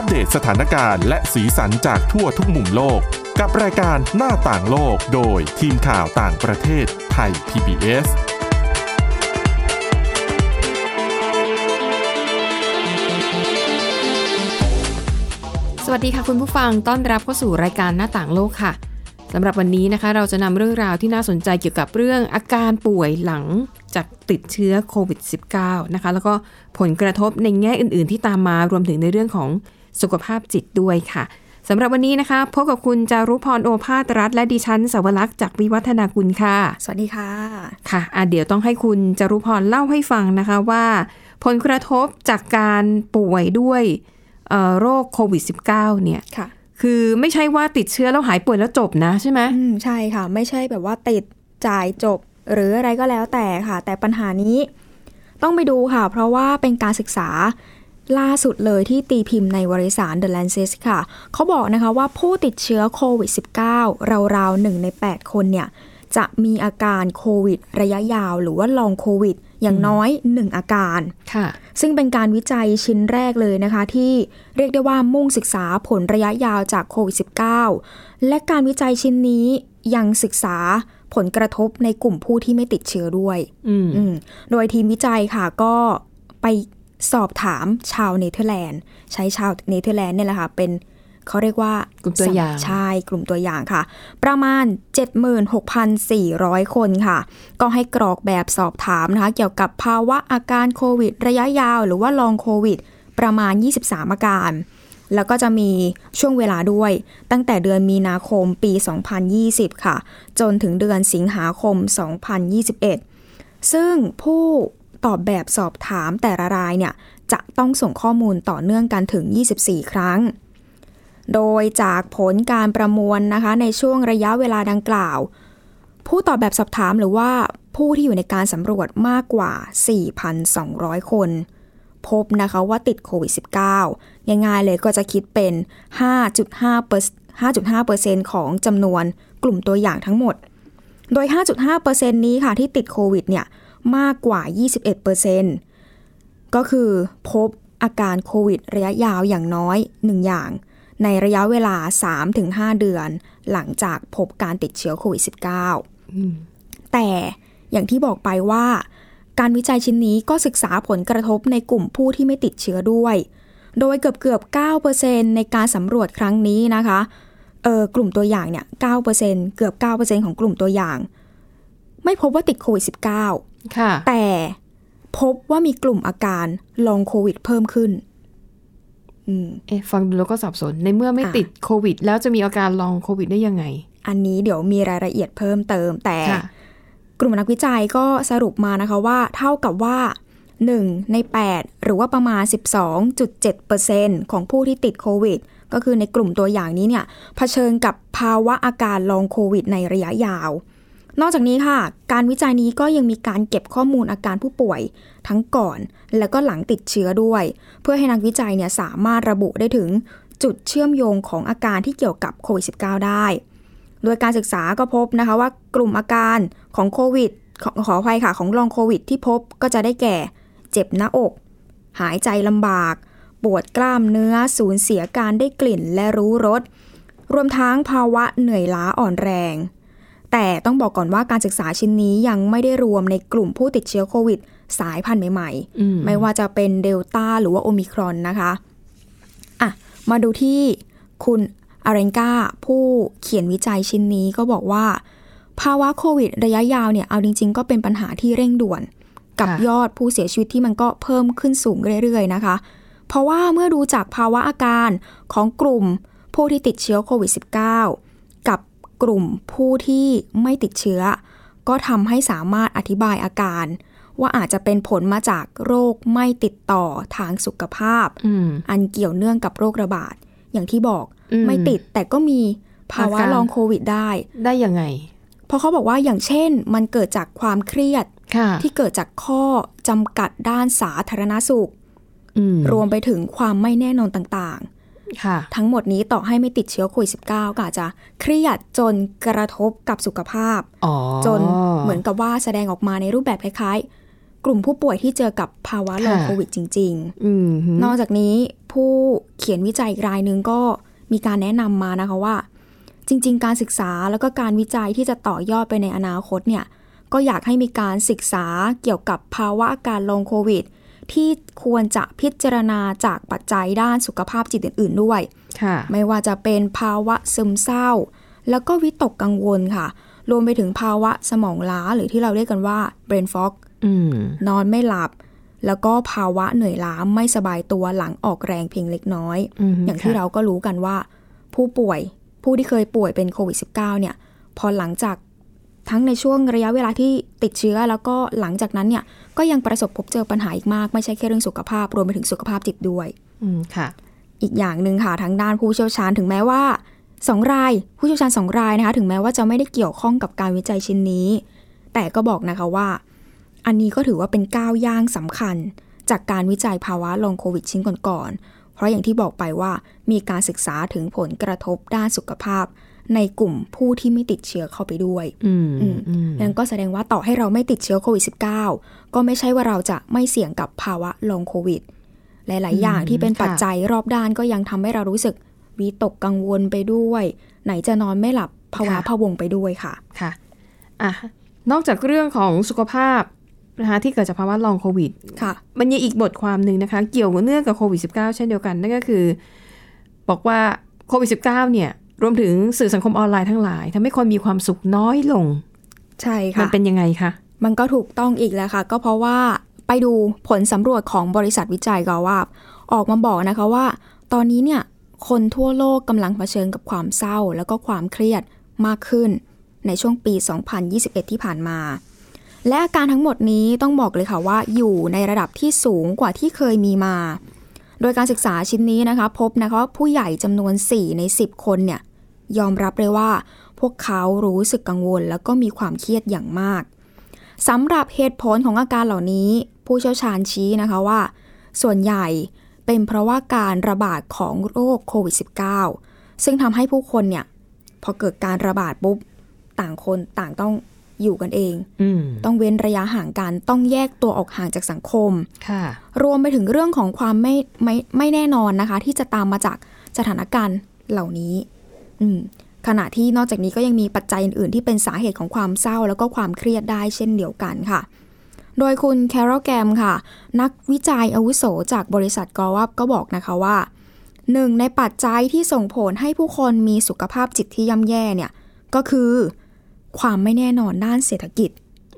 อัปเดตสถานการณ์และสีสันจากทั่วทุกมุมโลก กับรายการหน้าต่างโลกโดยทีมข่าวต่างประเทศไทย PBS สวัสดีค่ะคุณผู้ฟังต้อนรับเข้าสู่รายการหน้าต่างโลกค่ะสำหรับวันนี้นะคะ เราจะนำเรื่องราวที่น่าสนใจเกี่ยวกับเรื่องอาการป่วยหลังจากติดเชื้อโควิด -19 นะคะ แล้วก็ผลกระทบในแง่อื่น ๆ ที่ตามมารวมถึงในเรื่องของ สุขภาพจิตด้วยค่ะสำหรับวันนี้นะคะพบกับคุณจารุพรโอภาสรัฐ และดิฉันสวรักษ์จากวิวัฒนาคุณค่ะ สวัสดีค่ะ ค่ะอะเดี๋ยวต้องให้คุณจารุพรเล่าให้ฟังนะคะว่า ผลกระทบจากการป่วยด้วยเอ่อโรคโควิด -19 เนี่ยค่ะ คือไม่ใช่ว่าติดเชื้อแล้วหายป่วยแล้วจบนะใช่ไหมอืมใช่ค่ะ ไม่ใช่แบบว่าติดจ่ายจบ หรืออะไรก็แล้วแต่ค่ะ แต่ปัญหานี้ต้องไปดูค่ะ เพราะว่าเป็นการศึกษา ล่าสุดเลยที่ตีพิมพ์ในวารสาร The Lancet ค่ะ เขาบอกนะคะว่าผู้ติดเชื้อโควิด -19 ราวๆหนึ่งใน 8 คนเนี่ย จะมีอาการโควิด ระยะยาวหรือว่าลองโควิด อย่างน้อย 1 อาการค่ะ ซึ่งเป็นการวิจัยชิ้นแรกเลยนะคะ ที่เรียกได้ว่ามุ่งศึกษาผลระยะยาวจากโควิด -19 และการวิจัยชิ้นนี้ยังศึกษาผลกระทบในกลุ่มผู้ที่ไม่ติดเชื้อด้วยอืมอืมโดยทีมวิจัยค่ะก็ไป สอบถามชาวเนเธอร์แลนด์ ใช้ชาวเนเธอร์แลนด์เนี่ยแหละค่ะเป็นเขาเรียกว่ากลุ่มตัวอย่างใช่กลุ่มตัวอย่างค่ะ ประมาณ 76,400 คนค่ะ ก็ให้กรอกแบบสอบถามนะคะเกี่ยวกับภาวะอาการโควิด ระยะยาว หรือว่า long COVID ประมาณ 23 อาการ แล้วก็จะมีช่วงเวลาด้วย ตั้งแต่เดือนมีนาคมปี 2020 ค่ะ จนถึงเดือนสิงหาคม 2021 ซึ่งผู้ ตอบแบบสอบถามแต่ละรายเนี่ยจะต้องส่งข้อมูลต่อเนื่องกันถึง 24 ครั้ง โดยจากผลการประมวลนะคะในช่วงระยะเวลาดังกล่าว ผู้ตอบแบบสอบถามหรือว่าผู้ที่อยู่ในการสำรวจมากกว่า 4,200 คน พบนะคะว่าติดโควิด -19 ง่ายๆเลยก็จะคิดเป็น 5.5เปอร์5.5เปอร์เซ็นต์ของจำนวนกลุ่มตัวอย่างทั้งหมด โดย 5.5เปอร์เซ็นต์นี้ค่ะที่ติดโควิดเนี่ย มากกว่า 21เปอร์เซ็นต์ก็คือพบอาการโควิดระยะยาวอย่างน้อย 1 อย่าง ในระยะเวลา 3-5 เดือน หลังจากพบการติดเชื้อโควิด -19 แต่อย่างที่บอกไปว่า การวิจัยชิ้นนี้ก็ศึกษาผลกระทบในกลุ่มผู้ที่ไม่ติดเชื้อด้วย โดยเกือบเกือบ9%ในการสำรวจครั้งนี้นะคะเออกลุ่มตัวอย่างเนี่ย 9%เกือบ 9%ของกลุ่มตัวอย่าง ไม่พบว่าติดโควิด -19 ค่ะ แต่พบว่ามีกลุ่มอาการลองโควิดเพิ่มขึ้นอืมเอ๊ะฟังดูแล้วก็สับสน ในเมื่อไม่อะติดโควิด แล้วจะมีอาการลองโควิดได้ยังไง อันนี้เดี๋ยวมีรายละเอียดเพิ่มเติม แต่ค่ะกลุ่มนักวิจัยก็สรุปมานะคะว่า เท่ากับว่า 1 ใน 8 หรือว่าประมาณ 12.7%ของผู้ที่ติดโควิด ก็คือในกลุ่มตัวอย่างนี้เนี่ยเผชิญกับภาวะอาการลองโควิดในระยะยาว นอกจากนี้ค่ะ การวิจัยนี้ก็ยังมีการเก็บข้อมูลอาการผู้ป่วย ทั้งก่อนแล้วก็หลังติดเชื้อด้วย เพื่อให้นักวิจัยเนี่ยสามารถระบุได้ถึงจุดเชื่อมโยงของอาการที่เกี่ยวกับโควิด -19 ได้ โดยการศึกษาก็พบนะคะว่ากลุ่มอาการของโควิดขอขออภัยค่ะของลองโควิดที่พบก็จะได้แก่ เจ็บหน้าอก หายใจลำบาก ปวดกล้ามเนื้อ สูญเสียการได้กลิ่นและรู้รส รวมทั้งภาวะเหนื่อยล้าอ่อนแรง แต่ต้องบอกก่อนว่าการศึกษาชิ้นนี้ยังไม่ได้รวมในกลุ่มผู้ติดเชื้อโควิด สายพันธุ์ใหม่อืมๆไม่ว่าจะเป็นเดลต้าหรือว่าโอมิครอนนะคะอะมาดูที่คุณอาเรนกาผู้เขียนวิจัยชิ้นนี้ก็บอกว่า ภาวะโควิดระยะยาวเนี่ยเอาจริง ๆ ก็เป็นปัญหาที่เร่งด่วน กับค่ะยอดผู้เสียชีวิตที่มันก็เพิ่มขึ้นสูงเรื่อยๆนะคะ เพราะว่าเมื่อดูจากภาวะอาการของกลุ่มผู้ที่ติดเชื้อโควิด -19 กับกลุ่มผู้ที่ไม่ติดเชื้อ ก็ทำให้สามารถอธิบายอาการ ว่าอาจจะเป็นผลมาจากโรคไม่ติดต่อทางสุขภาพอืมอันเกี่ยวเนื่องกับโรคระบาด อย่างที่บอกอืมไม่ติดแต่ก็มีภาวะอาการลองโควิดได้ ได้ยังไง เพราะเขาบอกว่าอย่างเช่น มันเกิดจากความเครียดค่ะที่เกิดจากข้อจำกัดด้านสาธารณสุขอืมรวมไปถึงความไม่แน่นอนต่างค่ะๆ ทั้งหมดนี้ต่อให้ไม่ติดเชื้อโควิด -19 ก็อาจจะเครียดจนกระทบกับสุขภาพอ๋อจนเหมือนกับว่าแสดงออกมาในรูปแบบคล้ายๆ กลุ่มผู้ป่วยที่เจอกับภาวะลองค่ะโควิดจริงอืมฮึๆนอกจากนี้ผู้เขียนวิจัยอีกรายหนึ่งก็มีการแนะนำมานะคะว่า จริง ๆ การศึกษาแล้วก็การวิจัยที่จะต่อยอดไปในอนาคตเนี่ยก็อยากให้มีการศึกษาเกี่ยวกับภาวะอาการลองโควิด ที่ควรจะพิจารณาจากปัจจัยด้านสุขภาพจิตอื่น ๆ ด้วยค่ะไม่ว่าจะเป็นภาวะซึมเศร้า แล้วก็วิตกกังวลค่ะ รวมไปถึงภาวะสมองล้าหรือที่เราเรียกกันว่า brain fog อืมนอนไม่หลับ แล้วก็ภาวะเหนื่อยล้าไม่สบายตัวหลังออกแรงเพียงเล็กน้อยอืมอย่างที่ค่ะเราก็รู้กันว่า ผู้ป่วยผู้ที่เคยป่วยเป็นโควิด -19 เนี่ย พอหลังจาก ทั้งในช่วงระยะเวลาที่ติดเชื้อ แล้วก็หลังจากนั้นเนี่ยก็ยังประสบพบเจอปัญหาอีกมาก ไม่ใช่แค่เรื่องสุขภาพ รวมไปถึงสุขภาพจิตด้วยอืมค่ะ อีกอย่างหนึ่งค่ะทางด้านผู้เชี่ยวชาญถึงแม้ว่าสองราย ผู้เชี่ยวชาญสองรายนะคะถึงแม้ว่าจะไม่ได้เกี่ยวข้องกับการวิจัยชิ้นนี้ แต่ก็บอกนะคะว่า อันนี้ก็ถือว่าเป็นก้าวย่างสำคัญ จากการวิจัยภาวะลองโควิดชิ้นก่อนๆเพราะอย่างที่บอกไปว่ามีการศึกษาถึงผลกระทบด้านสุขภาพ ในกลุ่มผู้ที่ไม่ติดเชื้อเข้าไปด้วยอืมอืมอืมนั่นก็แสดงว่าต่อให้เราไม่ติดเชื้อโควิด -19 ก็ไม่ใช่ว่าเราจะไม่เสี่ยงกับภาวะลองโควิด หลาย ๆ อย่างที่เป็นปัจจัยรอบด้านก็ยังทำให้เรารู้สึกวิตกกังวลไปด้วย ไหนจะนอนไม่หลับภาวะพะวงไปด้วยค่ะ ค่ะอะ นอกจากเรื่องของสุขภาพนะคะที่เกิดจากภาวะลองโควิด ค่ะ มันยังอีกบทความหนึ่งนะคะ เกี่ยวกับเนื่องกับโควิด -19 เช่นเดียวกัน นั่นก็คือ บอกว่าโควิด -19 เนี่ย รวมถึงสื่อสังคมออนไลน์ทั้งหลายทำให้คนมีความสุขน้อยลง ใช่มันค่ะเป็นยังไงคะ มันก็ถูกต้องอีกแล้วค่ะ ก็เพราะว่าไปดูผลสำรวจของบริษัทวิจัยก็ว่า ออกมาบอกนะคะว่า ตอนนี้เนี่ยคนทั่วโลกกำลังเผชิญกับความเศร้า แล้วก็ความเครียดมากขึ้นในช่วงปี 2021 ที่ผ่านมา และอาการทั้งหมดนี้ต้องบอกเลยค่ะว่า อยู่ในระดับที่สูงกว่าที่เคยมีมา โดยการศึกษาชิ้นนี้นะคะ พบนะคะว่าผู้ใหญ่จำนวน 4 ใน 10 คนเนี่ย ยอมรับเลยว่า พวกเขารู้สึกกังวลแล้วก็มีความเครียดอย่างมากสำหรับเหตุผลของอาการเหล่านี้ ผู้เชี่ยวชาญชี้นะคะว่า ส่วนใหญ่เป็นเพราะว่าการระบาดของโรคโควิด -19 ซึ่งทำให้ผู้คนเนี่ย พอเกิดการระบาดปุ๊บ ต่างคนต่างต้องอยู่กันเองอืมต้องเว้นระยะห่างกัน ต้องแยกตัวออกห่างจากสังคมค่ะ รวมไปถึงเรื่องของความไม่ไม่ไม่แน่นอนนะคะ ที่จะตามมาจากสถานการณ์เหล่านี้อืม ขณะที่นอกจากนี้ก็ยังมีปัจจัยอื่นๆ ที่เป็นสาเหตุของความเศร้าแล้วก็ความเครียดได้เช่นเดียวกันค่ะ โดยคุณแคโรลแกมค่ะ นักวิจัยอาวุโสจากบริษัทกอวับก็บอกนะคะว่าหนึ่งในปัจจัยที่ส่งผลให้ผู้คนมีสุขภาพจิตที่ย่ำแย่เนี่ย ก็คือความไม่แน่นอนด้านเศรษฐกิจ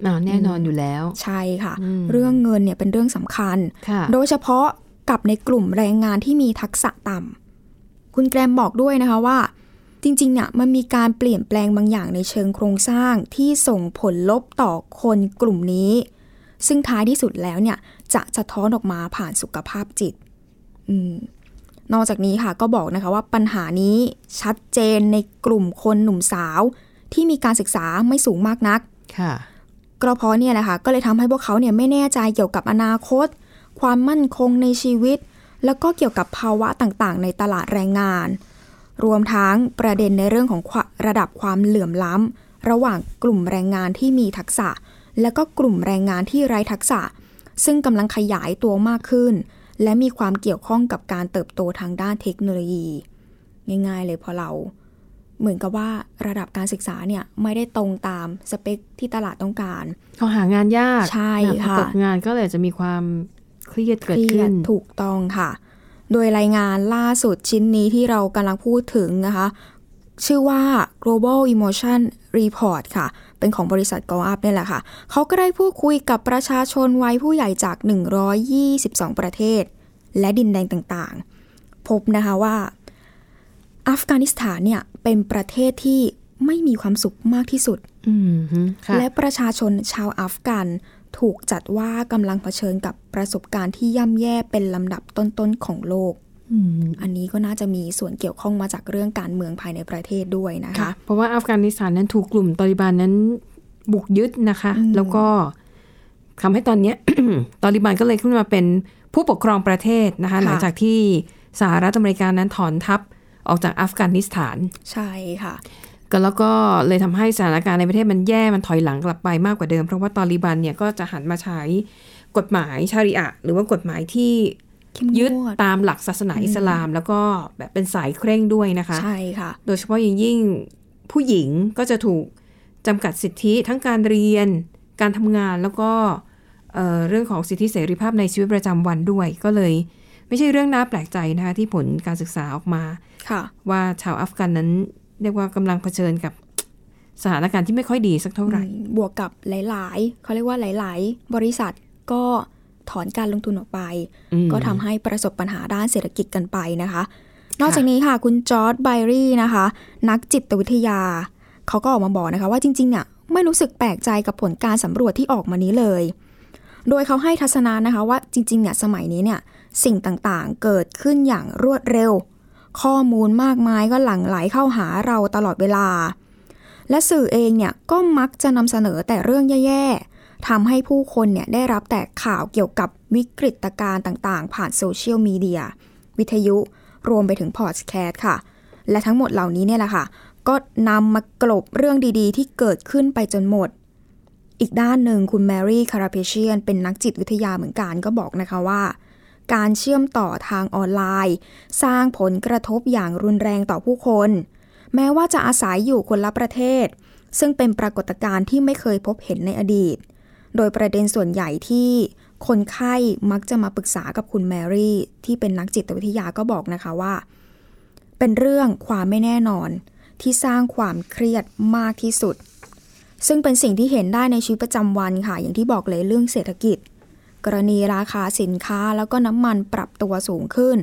อ่าแน่นอนอยู่แล้ว ใช่ค่ะอืมเรื่องเงินเนี่ยเป็นเรื่องสำคัญค่ะโดยเฉพาะกับในกลุ่มแรงงานที่มีทักษะต่ำคุณแกรมบอกด้วยนะคะว่า จริงๆเนี่ยมันมีการเปลี่ยนแปลงบางอย่างในเชิงโครงสร้างที่ส่งผลลบต่อคนกลุ่มนี้ ซึ่งท้ายที่สุดแล้วเนี่ยจะสะท้อนออกมาผ่านสุขภาพจิตอมนอกจากนี้ค่ะก็บอกนะคะว่าปัญหานี้ชัดเจนในกลุ่มคนหนุ่มสาว ที่มีการศึกษาไม่สูงมากนัก ค่ะก็เพราะเนี่ยแหละค่ะก็เลยทำให้พวกเขาเนี่ยไม่แน่ใจเกี่ยวกับอนาคต ความมั่นคงในชีวิต แล้วก็เกี่ยวกับภาวะต่างๆ ในตลาดแรงงาน รวมทั้งประเด็นในเรื่องของควระดับความเหลื่อมล้ำ ระหว่างกลุ่มแรงงานที่มีทักษะ และก็กลุ่มแรงงานที่ไร้ทักษะ ซึ่งกำลังขยายตัวมากขึ้น และมีความเกี่ยวข้องกับการเติบโตทางด้านเทคโนโลยี ง่ายๆเลยพอเรา เหมือนกับว่าระดับการศึกษาเนี่ยไม่ได้ตรงตามสเปคที่ตลาดต้องการ เขาหางานยากใช่นพอค่ะตกงานก็เลยจะมีความเครียดเกิดเครีขึ้ยนถูกต้องค่ะ โดยรายงานล่าสุดชิ้นนี้ที่เรากำลังพูดถึงนะคะ ชื่อว่า global emotion report ค่ะ เป็นของบริษัท Go Up เนี่ยแหละค่ะ เขาก็ได้พูดคุยกับประชาชนวัยผู้ใหญ่จาก 122 ประเทศ และดินแดนต่างๆ พบนะคะว่า อัฟกานิสถานเนี่ย เป็นประเทศที่ไม่มีความสุขมากที่สุดอืมฮึค่ะและประชาชนชาวอัฟกัน ถูกจัดว่ากำลังเผชิญกับประสบการณ์ที่ย่ำแย่เป็นลำดับต้นๆของโลกอืมอันนี้ก็น่าจะมีส่วนเกี่ยวข้องมาจากเรื่องการเมืองภายในประเทศด้วยนะคะค่ะเพราะว่าอัฟกานิสถานนั้นถูกกลุ่มตอริบันนั้นบุกยึดนะคะอืมแล้วก็ทำให้ตอนเนี้ยตอริบันก็เลยขึ้นมาเป็นผู้ปกครองประเทศนะคะหลังจากที่สหรัฐอเมริกานั้นถอนทัพออกจากอัฟกานิสถาน ใช่ค่ะ ก็แล้วก็เลยทำให้สถานการณ์ในประเทศมันแย่มันถอยหลังกลับไปมากกว่าเดิม เพราะว่าตอริบันเนี่ยก็จะหันมาใช้กฎหมายชาริอะหรือว่ากฎหมายที่เข้มงวยึดตามหลักศาสนาอิสลาม แล้วก็แบบเป็นสายเคร่งด้วยนะคะใช่ค่ะ โดยเฉพาะอย่างยิ่งผู้หญิงก็จะถูกจำกัดสิทธิทั้งการเรียน การทำงานแล้วก็เอ่อเรื่องของสิทธิเสรีภาพในชีวิตประจำวันด้วย ก็เลย ไม่ใช่เรื่องน่าแปลกใจนะคะที่ผลการศึกษาออกมาค่ะว่าชาวอัฟกันนั้น เรียกว่ากำลังเผชิญกับสถานการณ์ที่ไม่ค่อยดีสักเท่าไหร่อืมบวกกับหลาย ๆ เขาเรียกว่าหลาย ๆ บริษัทก็ถอนการลงทุนออกไปอืมก็ทำให้ประสบปัญหาด้านเศรษฐกิจกันไปนะคะ นอกจากนี้ค่ะคุณจอร์ดไบรี่นะคะ นักจิตวิทยา เขาก็ออกมาบอกนะคะว่าจริง ๆ เนี่ยไม่รู้สึกแปลกใจกับผลการสำรวจที่ออกมานี้เลย โดยเขาให้ทัศนะนะคะว่าจริง ๆ เนี่ยสมัยนี้เนี่ยสิ่งต่างๆ เกิดขึ้นอย่างรวดเร็ว ข้อมูลมากมายก็หลั่งไหลเข้าหาเราตลอดเวลา และสื่อเองเนี่ยก็มักจะนำเสนอแต่เรื่องแย่ๆทำให้ผู้คนเนี่ยได้รับแต่ข่าวเกี่ยวกับวิกฤตการณ์ต่างๆ ผ่านโซเชียลมีเดียวิทยุรวมไปถึงพอดแคสต์ค่ะ และทั้งหมดเหล่านี้เนี่ยแหละค่ะ ก็นำมากลบเรื่องดีๆ ที่เกิดขึ้นไปจนหมด อีกด้านหนึ่งคุณแมรี่คาราเพเชียนเป็นนักจิตวิทยาเหมือนกันก็บอกนะคะว่า การเชื่อมต่อทางออนไลน์ สร้างผลกระทบอย่างรุนแรงต่อผู้คน แม้ว่าจะอาศัยอยู่คนละประเทศ ซึ่งเป็นปรากฏการณ์ที่ไม่เคยพบเห็นในอดีต โดยประเด็นส่วนใหญ่ที่คนไข้มักจะมาปรึกษากับคุณแมรี่ ที่เป็นนักจิตวิทยาก็บอกนะคะว่า เป็นเรื่องความไม่แน่นอนที่สร้างความเครียดมากที่สุด ซึ่งเป็นสิ่งที่เห็นได้ในชีวิตประจำวันค่ะ อย่างที่บอกเลยเรื่องเศรษฐกิจ กรณีราคาสินค้าแล้วก็น้ำมันปรับตัวสูงขึ้น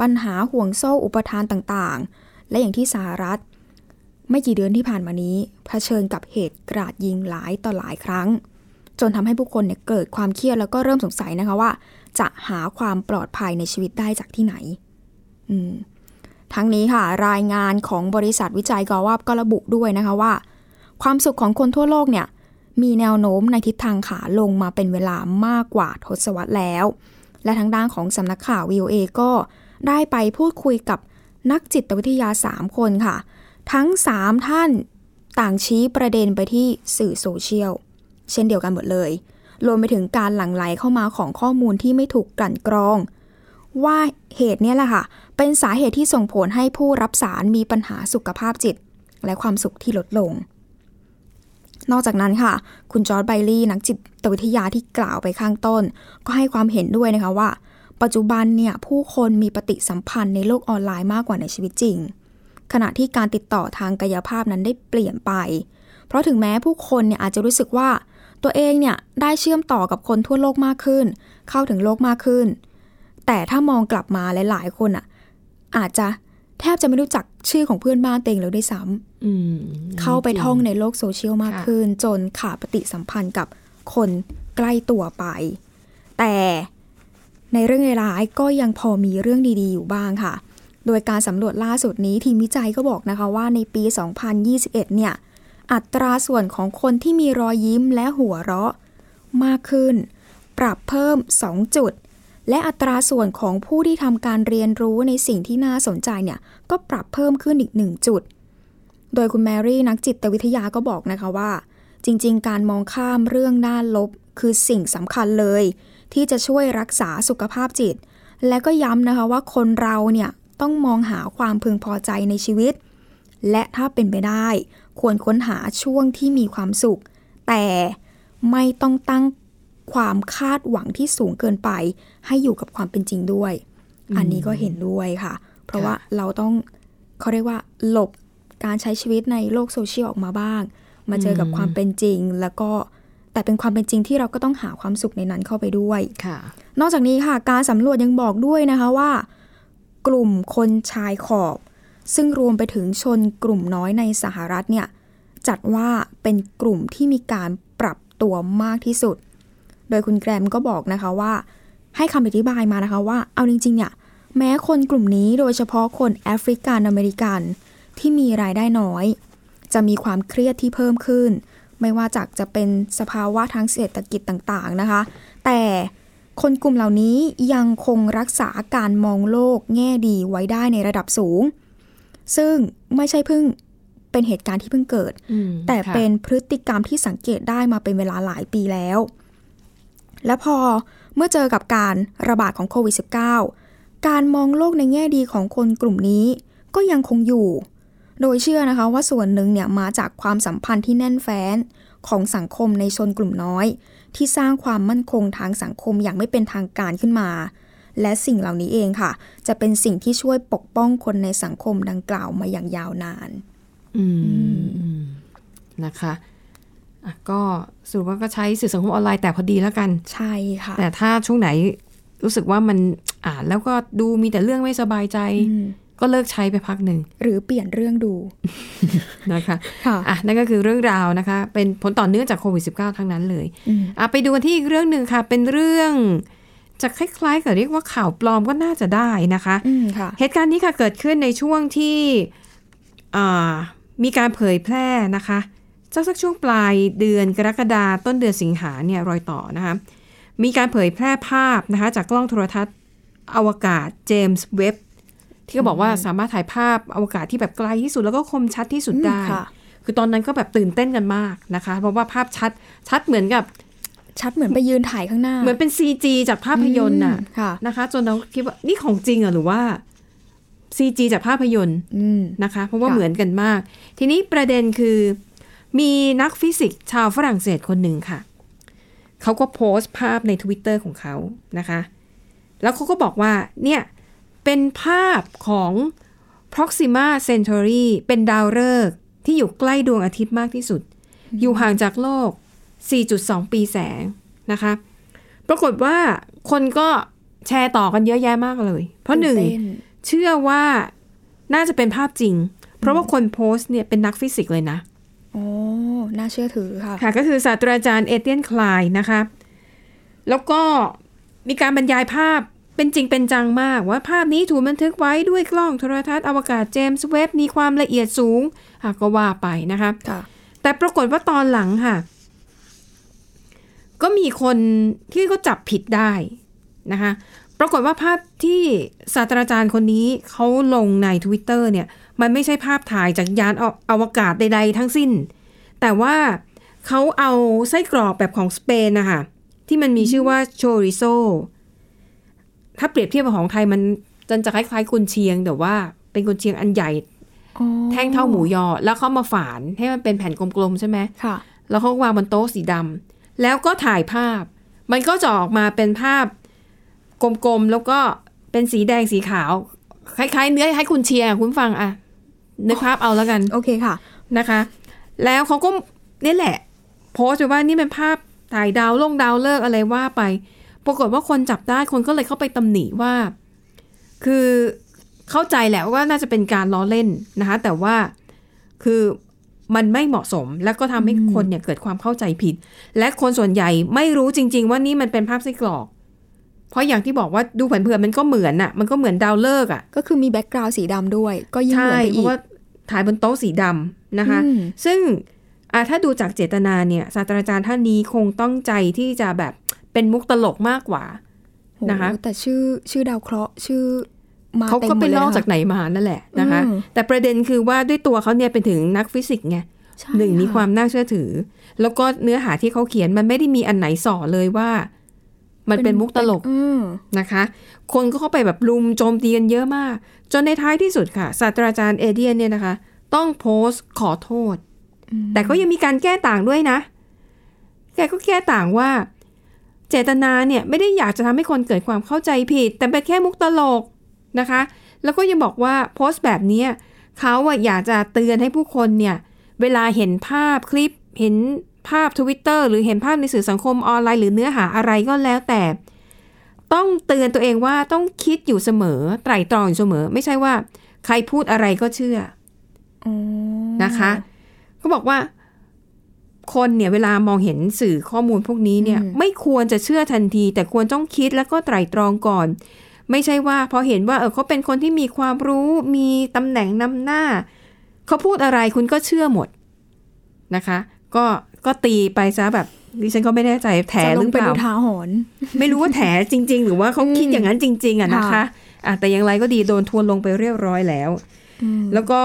ปัญหาห่วงโซ่อุปทานต่างๆ และอย่างที่สหรัฐ ไม่กี่เดือนที่ผ่านมานี้เผชิญกับเหตุกราดยิงหลายต่อหลายครั้ง จนทำให้ผู้คนเนี่ยเกิดความเครียดแล้วก็เริ่มสงสัยนะคะว่า จะหาความปลอดภัยในชีวิตได้จากที่ไหน อืมทั้งนี้ค่ะ รายงานของบริษัทวิจัยกอวับก็ระบุด้วยนะคะว่า ความสุขของคนทั่วโลกเนี่ย มีแนวโน้มในทิศทางขาลงมาเป็นเวลามากกว่าทศวรรษแล้ว และทางด้านของสำนักข่าว VOA ก็ได้ไปพูดคุยกับนักจิตวิทยา 3 คนค่ะ ทั้ง 3 ท่านต่างชี้ประเด็นไปที่สื่อโซเชียล เช่นเดียวกันหมดเลย รวมไปถึงการหลั่งไหลเข้ามาของข้อมูลที่ไม่ถูกกลั่นกรอง ว่าเหตุนี้แหละค่ะ เป็นสาเหตุที่ส่งผลให้ผู้รับสารมีปัญหาสุขภาพจิต และความสุขที่ลดลง นอกจากนั้นค่ะ คุณจอร์ดไบลี่นักจิตวิทยาที่กล่าวไปข้างต้น ก็ให้ความเห็นด้วยนะคะว่า ปัจจุบันเนี่ยผู้คนมีปฏิสัมพันธ์ในโลกออนไลน์มากกว่าในชีวิตจริง ขณะที่การติดต่อทางกายภาพนั้นได้เปลี่ยนไป เพราะถึงแม้ผู้คนเนี่ยอาจจะรู้สึกว่า ตัวเองเนี่ยได้เชื่อมต่อกับคนทั่วโลกมากขึ้น เข้าถึงโลกมากขึ้น แต่ถ้ามองกลับมาหลายๆ คนอะอาจจะแทบจะไม่รู้จัก ชื่อของเพื่อนบ้านตัวเองเลยด้วยซ้ำอืมเข้าไปท่องในโลกโซเชียลมากค่ะขึ้น จนขาดปฏิสัมพันธ์กับคนใกล้ตัวไป แต่ในเรื่องร้ายๆก็ยังพอมีเรื่องดี ๆ อยู่บ้างค่ะ โดยการสำรวจล่าสุดนี้ทีมวิจัยก็บอกนะคะว่าในปี 2021 เนี่ย อัตราส่วนของคนที่มีรอยยิ้มและหัวเราะมากขึ้น ปรับเพิ่ม 2 จุด และอัตราส่วนของผู้ที่ทำการเรียนรู้ในสิ่งที่น่าสนใจเนี่ยก็ปรับเพิ่มขึ้นอีก1จุด โดยคุณแมรี่นักจิตวิทยาก็บอกนะคะว่า จริง ๆ การมองข้ามเรื่องด้านลบ คือสิ่งสำคัญเลย ที่จะช่วยรักษาสุขภาพจิต และก็ย้ำนะคะว่าคนเราเนี่ยต้องมองหาความพึงพอใจในชีวิต และถ้าเป็นไปได้ ควรค้นหาช่วงที่มีความสุข แต่ไม่ต้องตั้ง ความคาดหวังที่สูงเกินไป ให้อยู่กับความเป็นจริงด้วย อันนี้ก็เห็นด้วยค่ะ เพราะว่าเราต้องเขาเรียกว่า หลบการใช้ชีวิตในโลกโซเชียลออกมาบ้าง มาเจอกับความเป็นจริง แล้วก็แต่เป็นความเป็นจริงที่เราก็ต้องหาความสุขในนั้นเข้าไปด้วยค่ะ นอกจากนี้ค่ะ การสำรวจยังบอกด้วยนะคะว่า กลุ่มคนชายขอบ ซึ่งรวมไปถึงชนกลุ่มน้อยในสหรัฐเนี่ยจัดว่าเป็นกลุ่มที่มีการปรับตัวมากที่สุด โดยคุณแกรมก็บอกนะคะว่า ให้คำอธิบายมานะคะว่า เอาจริงๆเนี่ยแม้คนกลุ่มนี้โดยเฉพาะคนแอฟริกันอเมริกัน ที่มีรายได้น้อย จะมีความเครียดที่เพิ่มขึ้น ไม่ว่าจากจะเป็นสภาวะทางเศรษฐกิจต่างๆนะคะ แต่คนกลุ่มเหล่านี้ยังคงรักษาการมองโลกแง่ดีไว้ได้ในระดับสูง ซึ่งไม่ใช่เพิ่งเป็นเหตุการณ์ที่เพิ่งเกิดอืมแต่ค่ะเป็นพฤติกรรมที่สังเกตได้มาเป็นเวลาหลายปีแล้ว และพอเมื่อเจอกับการระบาดของโควิด -19 การมองโลกในแง่ดีของคนกลุ่มนี้ก็ยังคงอยู่ โดยเชื่อนะคะว่าส่วนหนึ่งเนี่ยมาจากความสัมพันธ์ที่แน่นแฟ้นของสังคมในชนกลุ่มน้อย ที่สร้างความมั่นคงทางสังคมอย่างไม่เป็นทางการขึ้นมา และสิ่งเหล่านี้เองค่ะ จะเป็นสิ่งที่ช่วยปกป้องคนในสังคมดังกล่าวมาอย่างยาวนาน อืมนะคะ ก็สรุปว่าก็ใช้สื่อสังคมออนไลน์แต่พอดีแล้วกัน ใช่ค่ะ แต่ถ้าช่วงไหนรู้สึกว่ามันอ่านแล้วก็ดูมีแต่เรื่องไม่สบายใจอืมก็เลิกใช้ไปพักหนึ่ง หรือเปลี่ยนเรื่องดูนะคะค่ะอะนั่นก็คือเรื่องราวนะคะ เป็นผลต่อเนื่องจากโควิด -19 ทั้งนั้นเลยอืมอะไปดูกันที่อีกเรื่องหนึ่งค่ะ เป็นเรื่องจะคล้ายๆกับเรียกว่าข่าวปลอมก็น่าจะได้นะคะอืมค่ะเหตุการณ์นี้ค่ะเกิดขึ้นในช่วงที่อ่ามีการเผยแพร่นะคะ สักสักช่วงปลายเดือนกรกฎาต้นเดือนสิงหาเนี่ยรอยต่อนะคะมีการเผยแพร่ภาพนะคะจากกล้องโทรทัศน์อวกาศเจมส์เว็บที่เขาบอกว่าสามารถถ่ายภาพอวกาศที่แบบไกลที่สุดแล้วก็คมชัดที่สุดได้อืมค่ะคือตอนนั้นก็แบบตื่นเต้นกันมากนะคะ เพราะว่าภาพชัดชัดเหมือนกับชัดเหมือนไปยืนถ่ายข้างหน้า เหมือนเป็น CG จากภาพยนตร์น่ะอืมค่ะนะคะ จนเราคิดว่านี่ของจริงเหรอหรือว่า CG จากภาพยนตร์อืมนะคะ เพราะว่าค่ะเหมือนกันมาก ทีนี้ประเด็นคือ มีนักฟิสิกส์ชาวฝรั่งเศสคนหนึ่งค่ะ เขาก็โพสต์ภาพใน Twitter ของเขานะคะ แล้วเขาก็บอกว่า เนี่ย เป็นภาพของ Proxima Centauri เป็นดาวฤกษ์ที่อยู่ใกล้ดวงอาทิตย์มากที่สุด อยู่ห่างจากโลก 4.2 ปีแสงนะคะ ปรากฏว่าคนก็แชร์ต่อกันเยอะแยะมากเลย เพราะหนึ่งตื่ต้เชื่อว่าน่าจะเป็นภาพจริง เพราะว่าคนโพสต์เนี่ยเป็นนักฟิสิกส์เลยนะ โอ้น่าเชื่อถือค่ะ ค่ะ ก็คือศาสตราจารย์เอเตียนคลายนะคะ แล้วก็มีการบรรยายภาพเป็นจริงเป็นจังมากว่าภาพนี้ถูกบันทึกไว้ด้วยกล้องโทรทัศน์อวกาศเจมส์เว็บมีความละเอียดสูงอะก็ว่าไปนะคะค่ะ แต่ปรากฏว่าตอนหลังค่ะ ก็มีคนที่เขาจับผิดได้นะคะ ปรากฏว่าภาพที่ศาสตราจารย์คนนี้เขาลงใน Twitter เนี่ย มันไม่ใช่ภาพถ่ายจากยานออวกาศใด ๆ ทั้งสิ้น แต่ว่าเขาเอาไส้กรอกแบบของสเปนนะคะที่มันมีชื่อว่าโชริโซถ้าเปรียบเทียบกับของไทยมันจะจะคล้ายๆกุนเชียง แต่ว่าเป็นกุนเชียงอันใหญ่อ๋อแท่งเท่าหมูยอ แล้วเขามาฝานให้มันเป็นแผ่นกลมๆใช่ไหมค่ะ แล้วเขาก็วางบนโต๊ะสีดำแล้วก็ถ่ายภาพ มันก็จะออกมาเป็นภาพกลมๆ แล้วก็เป็นสีแดงสีขาว คล้ายๆ เนื้อให้คุณเชียร์อะคุณฟังอะ นึกภาพเอาแล้วกัน โอเคค่ะนะคะ แล้วเขาก็นี่แหละ โพสต์ไปว่านี่เป็นภาพถ่ายดาวลงดาวเลิกษ์อะไรว่าไป ปรากฏว่าคนจับได้คนก็เลยเข้าไปตำหนิว่า คือเข้าใจแหละว่าน่าจะเป็นการล้อเล่นนะคะ แต่ว่าคือมันไม่เหมาะสม แล้วก็ทำให้อืมคนเนี่ยเกิดความเข้าใจผิด และคนส่วนใหญ่ไม่รู้จริง ๆ ว่านี่มันเป็นภาพไส้กรอก เพราะอย่างที่บอกว่าดูเผินๆมันก็เหมือนอะมันก็เหมือนดาวเลิกษ์อะก็คือมี background สีดำด้วย ก็ยิ่งเหมือนไปอีกใช่เพอีราะว่าถ่ายบนโต๊ะสีดำนะคะอืมซึ่งอะถ้าดูจากเจตนาเนี่ยศาสตราจารย์ท่านนี้คงตั้งใจที่จะแบบเป็นมุกตลกมากกว่าโหนะคะแต่ชื่อชื่อดาวเคราะห์ชื่อมาเขาเต็มก็หมไปดเลยลอกนะคะจากไหนมานั่นแหละนะคะอืมแต่ประเด็นคือว่าด้วยตัวเขาเนี่ยเป็นถึงนักฟิสิกส์ไงใช่หนึ่งมีะความน่าเชื่อถือ แล้วก็เนื้อหาที่เขาเขียนมันไม่ได้มีอันไหนส่อเลยว่า มันเป็นมุกตลกอืมนะคะ คนก็เข้าไปแบบลุมโจมตีกันเยอะมาก จนในท้ายที่สุดค่ะศาสตราจารย์เอเดียนเนี่ยนะคะ ต้องโพสต์ขอโทษ แต่ก็ยังมีการแก้ต่างด้วยนะ แกก็แก้ต่างว่า เจตนาเนี่ยไม่ได้อยากจะทำให้คนเกิดความเข้าใจผิด แต่เป็นแค่มุกตลกนะคะ แล้วก็ยังบอกว่าโพสต์แบบเนี้ยเขาอะอยากจะเตือนให้ผู้คนเนี่ยเวลาเห็นภาพคลิปเห็น ภาพทวิตเตอร์หรือเห็นภาพในสื่อสังคมออนไลน์หรือเนื้อหาอะไรก็แล้วแต่ ต้องเตือนตัวเองว่าต้องคิดอยู่เสมอ ไตร่ตรองอยู่เสมอ ไม่ใช่ว่า ใครพูดอะไรก็เชื่ออ๋อนะคะเขาบอกว่า คนเนี่ยเวลามองเห็นสื่อข้อมูลพวกนี้เนี่ย ไม่ควรจะเชื่อทันที แต่ควรต้องคิดแล้วก็ไตร่ตรองก่อน ไม่ใช่ว่าพอเห็นว่าเออเขาเป็นคนที่มีความรู้มีตำแหน่งนำหน้าเขาพูดอะไรคุณก็เชื่อหมดนะคะ ก็ ก็ตีไปซะแบบดิฉันก็ไม่แน่ใจแถจะหลรืงอเป็เปนล่าอุทาหรณ์ไม่รู้ว่าแถจริง ๆ หรือว่าเขาคิดอย่างนั้นจริง ๆอะนะคะค่ะอะแต่อย่างไรก็ดีโดนทวนลงไปเรียบร้อยแล้วอืมแล้วก็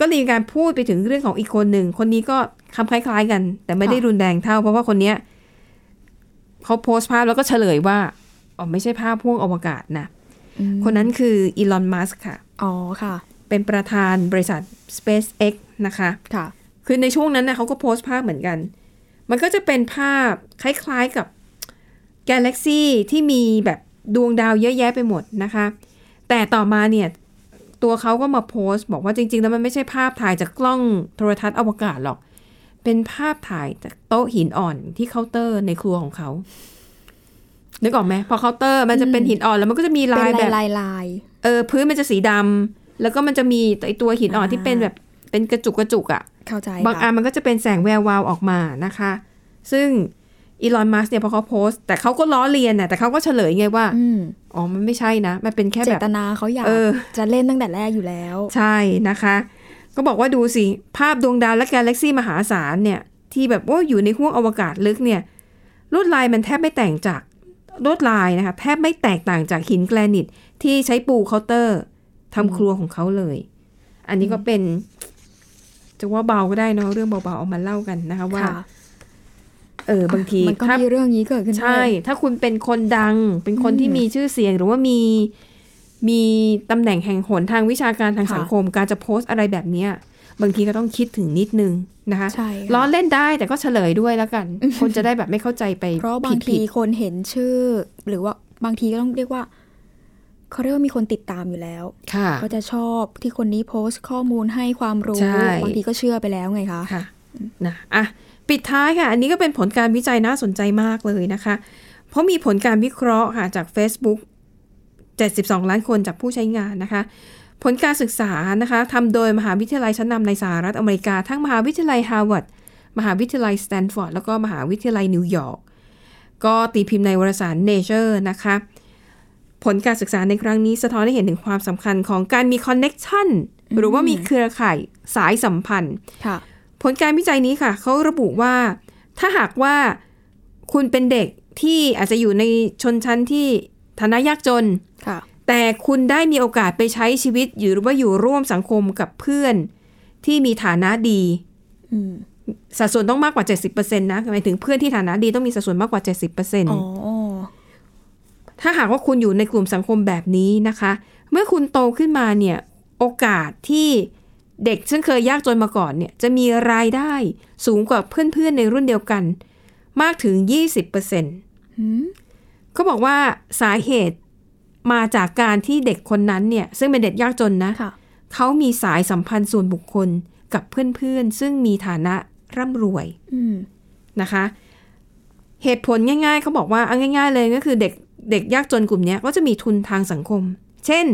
ก็เลยมีการพูดไปถึงเรื่องของอีกคนหนึ่ง คนนี้ก็คำคล้าย ๆ กัน แต่ไม่ได้รุนแรงเท่า เพราะว่าคนเนี้ยเขาโพสต์ภาพแล้วก็เฉลยว่าอ๋อไม่ใช่ภาพพ่วงอวกาศนะอืมคนนั้นคืออีลอนมัสค่ะ อ๋อค่ะ เป็นประธานบริษัท SpaceX นะคะค่ะ คือในช่วงนั้นนะเขาก็โพสต์ภาพเหมือนกัน มันก็จะเป็นภาพคล้ายๆกับกาแล็กซี่ที่มีแบบดวงดาวเยอะแยะไปหมดนะคะ แต่ต่อมาเนี่ยตัวเขาก็มาโพสต์ บอกว่าจริง ๆ แล้วมันไม่ใช่ภาพถ่ายจากกล้องโทรทัศน์อวกาศหรอก เป็นภาพถ่ายจากโต๊ะหินอ่อนที่เคาน์เตอร์ในครัวของเขานึกออกไหมพอเคาน์เตอร์มันจะเป็นหินอ่อนแล้วมันก็จะมีเป็นลายแบบลายลายลายเออพื้นมันจะสีดำแล้วก็มันจะมีไอตัวหินอ่อนอ่าที่เป็นแบบเป็นกระจุกกระจุกอะ เข้าใจค่ะบางอันมันก็จะเป็นแสงแวววาวออกมานะคะ ซึ่งอีลอนมัสก์เนี่ยพอเขาโพสต์ แต่เขาก็ล้อเลียนน่ะแต่เขาก็เฉลยไงว่าอืมอ๋อมันไม่ใช่นะ มันเป็นแค่แบบเจตนาเขาอยากเออจะเล่นตั้งแต่แรกอยู่แล้ว ใช่นะคะ ก็บอกว่าดูสิ ภาพดวงดาวและกาแล็กซี่มหาศาลเนี่ย ที่แบบว่าอยู่ในห้วงอวกาศลึกเนี่ยลวดลายมันแทบไม่ต่างจากลวดลายนะคะ แทบไม่แตกต่างจากหินแกรนิตที่ใช้ปูเคาน์เตอร์ทำครัวของเขาเลย อันนี้ก็เป็น จะว่าเบาก็ได้เนอะเรื่องเบาๆเอามาเล่ากันนะคะว่าค่ะเออบางทีมันก็ถ้ามีเรื่องนี้เกิดขึ้นด้วยใช่ ถ้าคุณเป็นคนดัง เป็นคนอืมที่มีชื่อเสียงหรือว่ามีมีตำแหน่งแห่งหนทางวิชาการทางค่ะสังคม การจะโพสต์อะไรแบบเนี้ยบางทีก็ต้องคิดถึงนิดนึงนะคะใช่ค่ะล้อเล่นได้แต่ก็เฉลยด้วยแล้วกัน คนจะได้แบบไม่เข้าใจไปเพราะบางผิทีดคนเห็นชื่อ หรือว่าบางทีก็ต้องเรียกว่า เขาเรียกว่ามีคนติดตามอยู่แล้วๆค่ะก็จะชอบที่คนนี้โพสต์ข้อมูลให้ความรู้ใช่บางทีก็เชื่อไปแล้วไงคะค่ะนะอะปิดท้ายค่ะ อันนี้ก็เป็นผลการวิจัยน่าสนใจมากเลยนะคะ เพราะมีผลการวิเคราะห์ค่ะจาก Facebook 72 ล้านคนจากผู้ใช้งานนะคะ ผลการศึกษานะคะทำโดยมหาวิทยาลัยชั้นนำในสหรัฐอเมริกา ทั้งมหาวิทยาลัยฮาร์วาร์ดมหาวิทยาลัยสแตนฟอร์ดแล้วก็มหาวิทยาลัยนิวยอร์กก็ตีพิมพ์ในวารสาร Nature นะคะ ผลการศึกษาในครั้งนี้สะท้อนให้เห็นถึงความสำคัญของการมี connectionหรือว่ามีเครือข่ายสายสัมพันธ์ค่ะผลการวิจัยนี้ค่ะ เขาระบุว่า ถ้าหากว่าคุณเป็นเด็กที่อาจจะอยู่ในชนชั้นที่ฐานะยากจนค่ะแต่คุณได้มีโอกาสไปใช้ชีวิตอยู่หรือว่าอยู่ร่วมสังคมกับเพื่อนที่มีฐานะดีอืมสัดส่วนต้องมากกว่า 70%นะหมายถึงเพื่อนที่ฐานะดีต้องมีสัดส่วนมากกว่า 70%อ๋อ ถ้าหากว่าคุณอยู่ในกลุ่มสังคมแบบนี้นะคะ เมื่อคุณโตขึ้นมาเนี่ย โอกาสที่เด็กซึ่งเคยยากจนมาก่อนเนี่ย จะมีรายได้สูงกว่าเพื่อนๆในรุ่นเดียวกัน มากถึง 20%หืมก็บอกว่าสาเหตุมาจากการที่เด็กคนนั้นเนี่ย ซึ่งเป็นเด็กยากจนนะค่ะเขามีสายสัมพันธ์ส่วนบุคคลกับเพื่อนๆ ซึ่งมีฐานะร่ำรวยอืมนะคะ เหตุผลง่ายๆเขาบอกว่าเอาง่าย ๆ เลยก็คือเด็ก เด็กยากจนกลุ่มเนี้ยก็จะมีทุนทางสังคม เช่น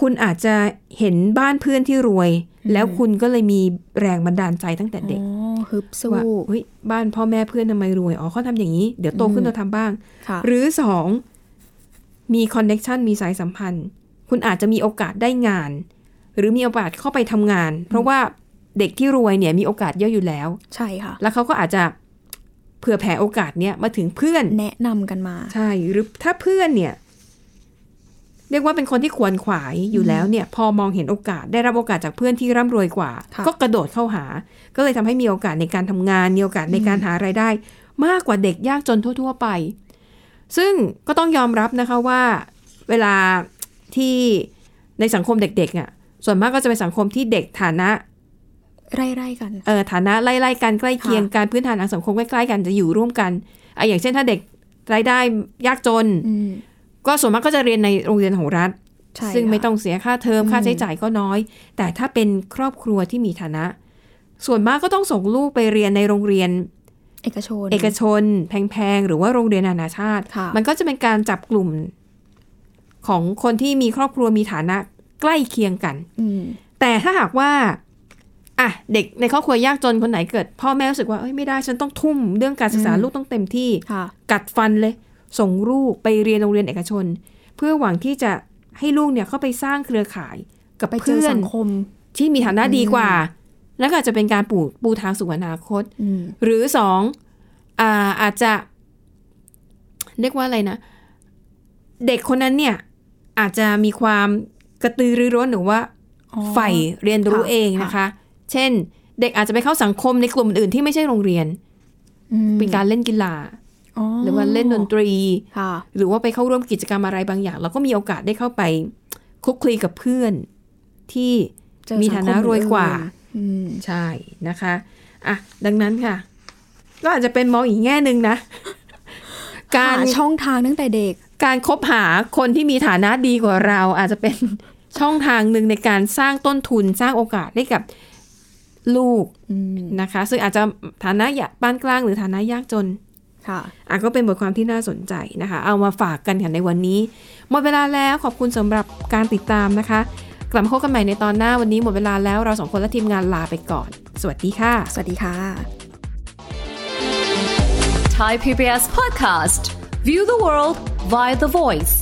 คุณอาจจะเห็นบ้านเพื่อนที่รวย แล้วคุณก็เลยมีแรงบันดาลใจตั้งแต่เด็กอ๋อฮึบสู้ว่าเฮ้ยบ้านพ่อแม่เพื่อนทำไมรวยอ๋อเขาทำอย่างนี้ เดี๋ยวโตขึ้นเราทำบ้างค่ะหรือสองมี connection มีสายสัมพันธ์ คุณอาจจะมีโอกาสได้งาน หรือมีโอกาสเข้าไปทำงาน เพราะว่าเด็กที่รวยเนี่ยมีโอกาสเยอะอยู่แล้ว ใช่ค่ะ แล้วเขาก็อาจจะ เผื่อแผ่โอกาสเนี้ยมาถึงเพื่อนแนะนำกันมา ใช่หรือถ้าเพื่อนเนี่ย เรียกว่าเป็นคนที่ควรขวายอยู่แล้วเนี่ย พอมองเห็นโอกาสได้รับโอกาสจากเพื่อนที่ร่ำรวยกว่าค่ะก็กระโดดเข้าหา ก็เลยทำให้มีโอกาสในการทำงานมีโอกาสในการหารายได้ มากกว่าเด็กยากจนทั่ว ๆ ไป ซึ่งก็ต้องยอมรับนะคะว่า เวลาที่ในสังคมเด็กๆอะส่วนมากก็จะเป็นสังคมที่เด็กฐานะ ไร่ๆกันเอ่อฐานะไล่ๆกันใกล้เคียงค่ะการพื้นฐานทางสังคมใกล้ๆกันจะอยู่ร่วมกันอะอย่างเช่นถ้าเด็กรายได้ยากจนอืมก็ส่วนมากก็จะเรียนในโรงเรียนของรัฐใช่ซึ่งไม่ค่ะต้องเสียค่าเทอมอืมค่าใช้จ่ายก็น้อย แต่ถ้าเป็นครอบครัวที่มีฐานะ ส่วนมากก็ต้องส่งลูกไปเรียนในโรงเรียน เอกชน เอกชน แพงๆหรือว่าโรงเรียนนานาชาติค่ะมันก็จะเป็นการจับกลุ่มของคนที่มีครอบครัวมีฐานะใกล้เคียงกันอืมแต่ถ้าหากว่า อะเด็กในครอบครัวยากจนคนไหนเกิด พ่อแม่รู้สึกว่าเอ้ยไม่ได้ฉันต้องทุ่มเรื่องการศึกษาอืมลูกต้องเต็มที่ค่ะกัดฟันเลย ส่งลูกไปเรียนโรงเรียนเอกชน เพื่อหวังที่จะให้ลูกเนี่ยเข้าไปสร้างเครือข่ายกับไปเจอเพื่อนสังคมที่มีฐานะดีกว่า แล้วก็อาจจะเป็นการปูปูทางสู่อนาคตอืมหรือสองอ่าอาจจะ เรียกว่าอะไรนะ เด็กคนนั้นเนี่ย อาจจะมีความกระตือรือร้นหรือว่าอ๋อใฝ่เรียนรู้ค่ะเองนะคะ เช่น เด็กอาจจะไปเข้าสังคมในกลุ่มอื่นที่ไม่ใช่โรงเรียนอืมเป็นการเล่นกีฬาหรือว่าเล่นดนตรีค่ะหรือว่าไปเข้าร่วมกิจกรรมอะไรบางอย่าง เราก็มีโอกาสได้เข้าไปคลุกคลีกับเพื่อนที่เจอมีสัฐางคนะรวยกว่าอืมใช่นะคะอะดังนั้นค่ะ ก็อาจจะเป็นมองอีกแง่หนึ่งนะ การหาช่องทางตั้งแต่เด็ก การคบหาคนที่มีฐานะดีกว่าเรา อาจจะเป็นช่องทางหนึ่งในการสร้างต้นทุนสร้างโอกาสให้กับ ลูกอืมนะคะ ซึ่งอาจจะฐานะยะปานกลางหรือฐานะยากจน ค่ะอะก็เป็นบทความที่น่าสนใจนะคะ เอามาฝากกันค่ะในวันนี้ หมดเวลาแล้วขอบคุณสำหรับการติดตามนะคะ กลับมาพบกันใหม่ในตอนหน้าวันนี้หมดเวลาแล้วเราสองคนและทีมงานลาไปก่อน สวัสดีค่ะ สวัสดีค่ะ Thai PBS podcast. View the world via the voice.